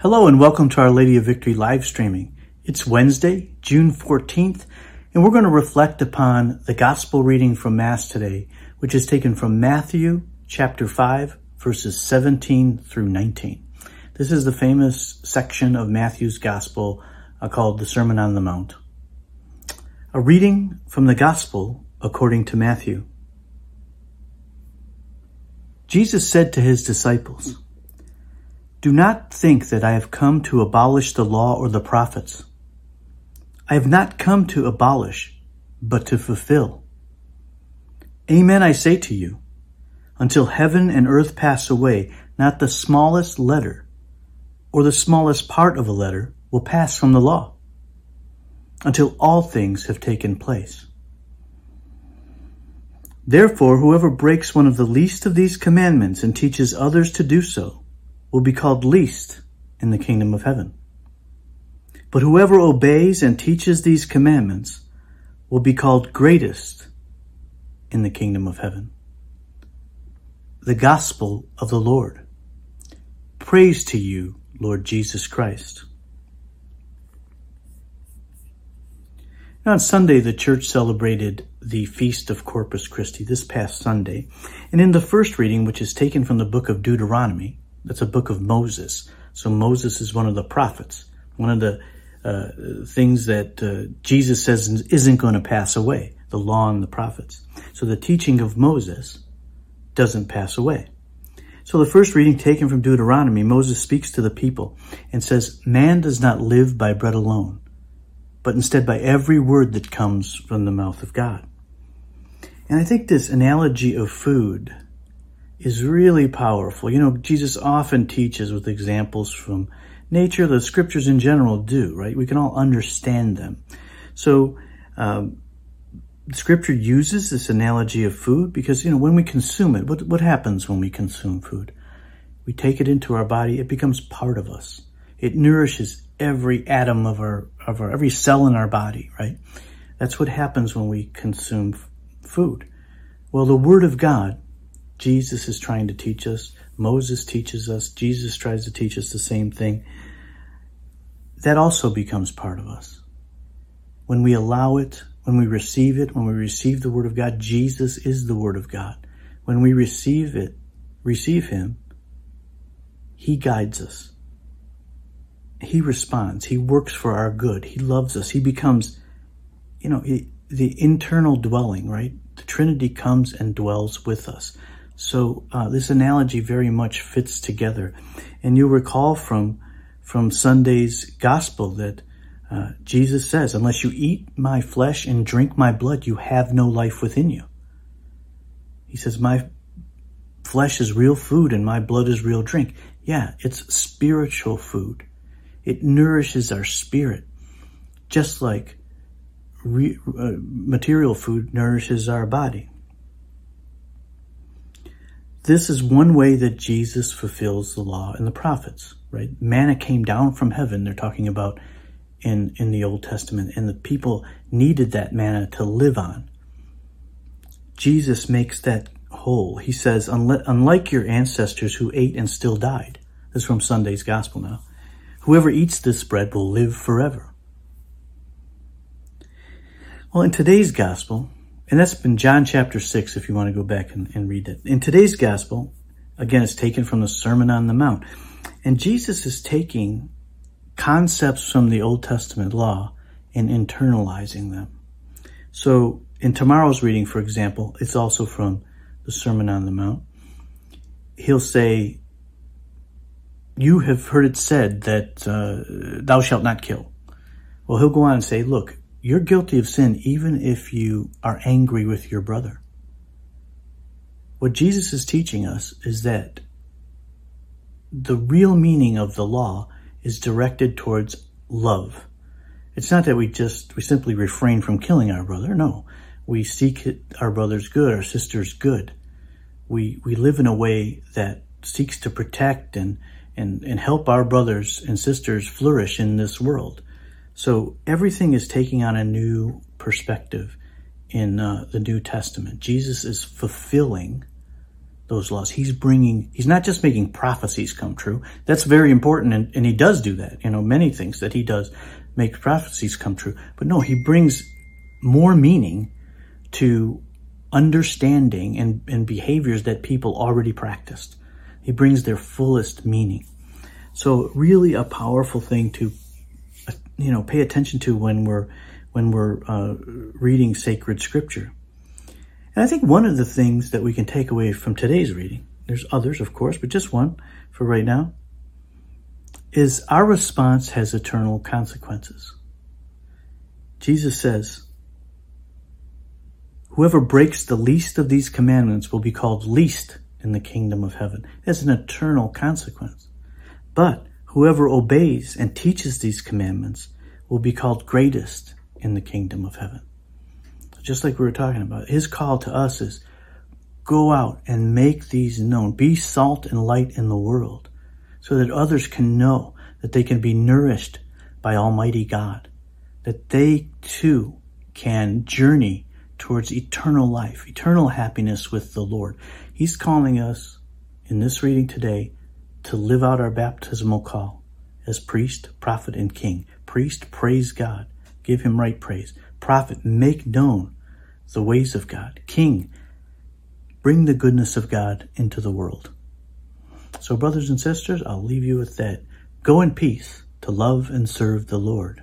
Hello and welcome to Our Lady of Victory live streaming. It's Wednesday, June 14th, and we're going to reflect upon the gospel reading from Mass today, which is taken from Matthew chapter 5, verses 17 through 19. This is the famous section of Matthew's gospel uh, called the Sermon on the Mount. A reading from the gospel according to Matthew. Jesus said to his disciples, Do not think that I have come to abolish the law or the prophets. I have not come to abolish, but to fulfill. Amen, I say to you, until heaven and earth pass away, not the smallest letter or the smallest part of a letter will pass from the law until all things have taken place. Therefore, whoever breaks one of the least of these commandments and teaches others to do so will be called least in the kingdom of heaven. But whoever obeys and teaches these commandments will be called greatest in the kingdom of heaven. The gospel of the Lord. Praise to you, Lord Jesus Christ. On Sunday, the church celebrated the Feast of Corpus Christi this past Sunday. And in the first reading, which is taken from the book of Deuteronomy, that's a book of Moses. So Moses is one of the prophets, one of the uh, things that uh, Jesus says isn't going to pass away, the law and the prophets. So the teaching of Moses doesn't pass away. So the first reading taken from Deuteronomy, Moses speaks to the people and says, Man does not live by bread alone but instead by every word that comes from the mouth of God. And I think this analogy of food is really powerful. You know, Jesus often teaches with examples from nature, the scriptures in general do, right? We can all understand them. So, um, scripture uses this analogy of food because, you know, when we consume it, what, what happens when we consume food? We take it into our body, it becomes part of us. It nourishes every atom of our, of our, every cell in our body, right? That's what happens when we consume f- food. Well, the Word of God, Jesus is trying to teach us, Moses teaches us, Jesus tries to teach us the same thing. That also becomes part of us. When we allow it, when we receive it, when we receive the Word of God, Jesus is the Word of God. When we receive it, receive Him, He guides us. He responds. He works for our good. He loves us. He becomes, you know, he, the internal dwelling, right? The Trinity comes and dwells with us. So uh, this analogy very much fits together. And you recall from from Sunday's gospel that uh, Jesus says, "Unless you eat my flesh and drink my blood, you have no life within you." He says, "My flesh is real food and my blood is real drink." Yeah, it's spiritual food. It nourishes our spirit, just like re, uh, material food nourishes our body. This is one way that Jesus fulfills the law and the prophets, right? Manna came down from heaven, they're talking about in, in the Old Testament, and the people needed that manna to live on. Jesus makes that whole. He says, unlike your ancestors who ate and still died. This is from Sunday's Gospel now. Whoever eats this bread will live forever. Well, in today's gospel, and that's been John chapter 6, if you want to go back and, and read it. In today's gospel, again, it's taken from the Sermon on the Mount. And Jesus is taking concepts from the Old Testament law and internalizing them. So in tomorrow's reading, for example, it's also from the Sermon on the Mount. He'll say, you have heard it said that uh, thou shalt not kill. Well, he'll go on and say, look, you're guilty of sin even if you are angry with your brother. What Jesus is teaching us is that the real meaning of the law is directed towards love. It's not that we just, we simply refrain from killing our brother. No, we seek our brother's good, our sister's good. We, we live in a way that seeks to protect and and, and help our brothers and sisters flourish in this world. So everything is taking on a new perspective in uh, the New Testament. Jesus is fulfilling those laws. He's bringing, he's not just making prophecies come true. That's very important. And, and he does do that. You know, many things that he does make prophecies come true. But no, he brings more meaning to understanding and, and behaviors that people already practiced. He brings their fullest meaning. So really a powerful thing to, you know, pay attention to when we're, when we're uh, reading sacred scripture. And I think one of the things that we can take away from today's reading, there's others, of course, but just one for right now, is our response has eternal consequences. Jesus says, Whoever breaks the least of these commandments will be called least in the kingdom of heaven. It's an eternal consequence. But whoever obeys and teaches these commandments will be called greatest in the kingdom of heaven. Just like we were talking about, his call to us is go out and make these known. Be salt and light in the world so that others can know that they can be nourished by Almighty God, that they too can journey towards eternal life, eternal happiness with the Lord. He's calling us in this reading today to live out our baptismal call as priest, prophet, and king. Priest, praise God. Give him right praise. Prophet, make known the ways of God. King, bring the goodness of God into the world. So brothers and sisters, I'll leave you with that. Go in peace to love and serve the Lord.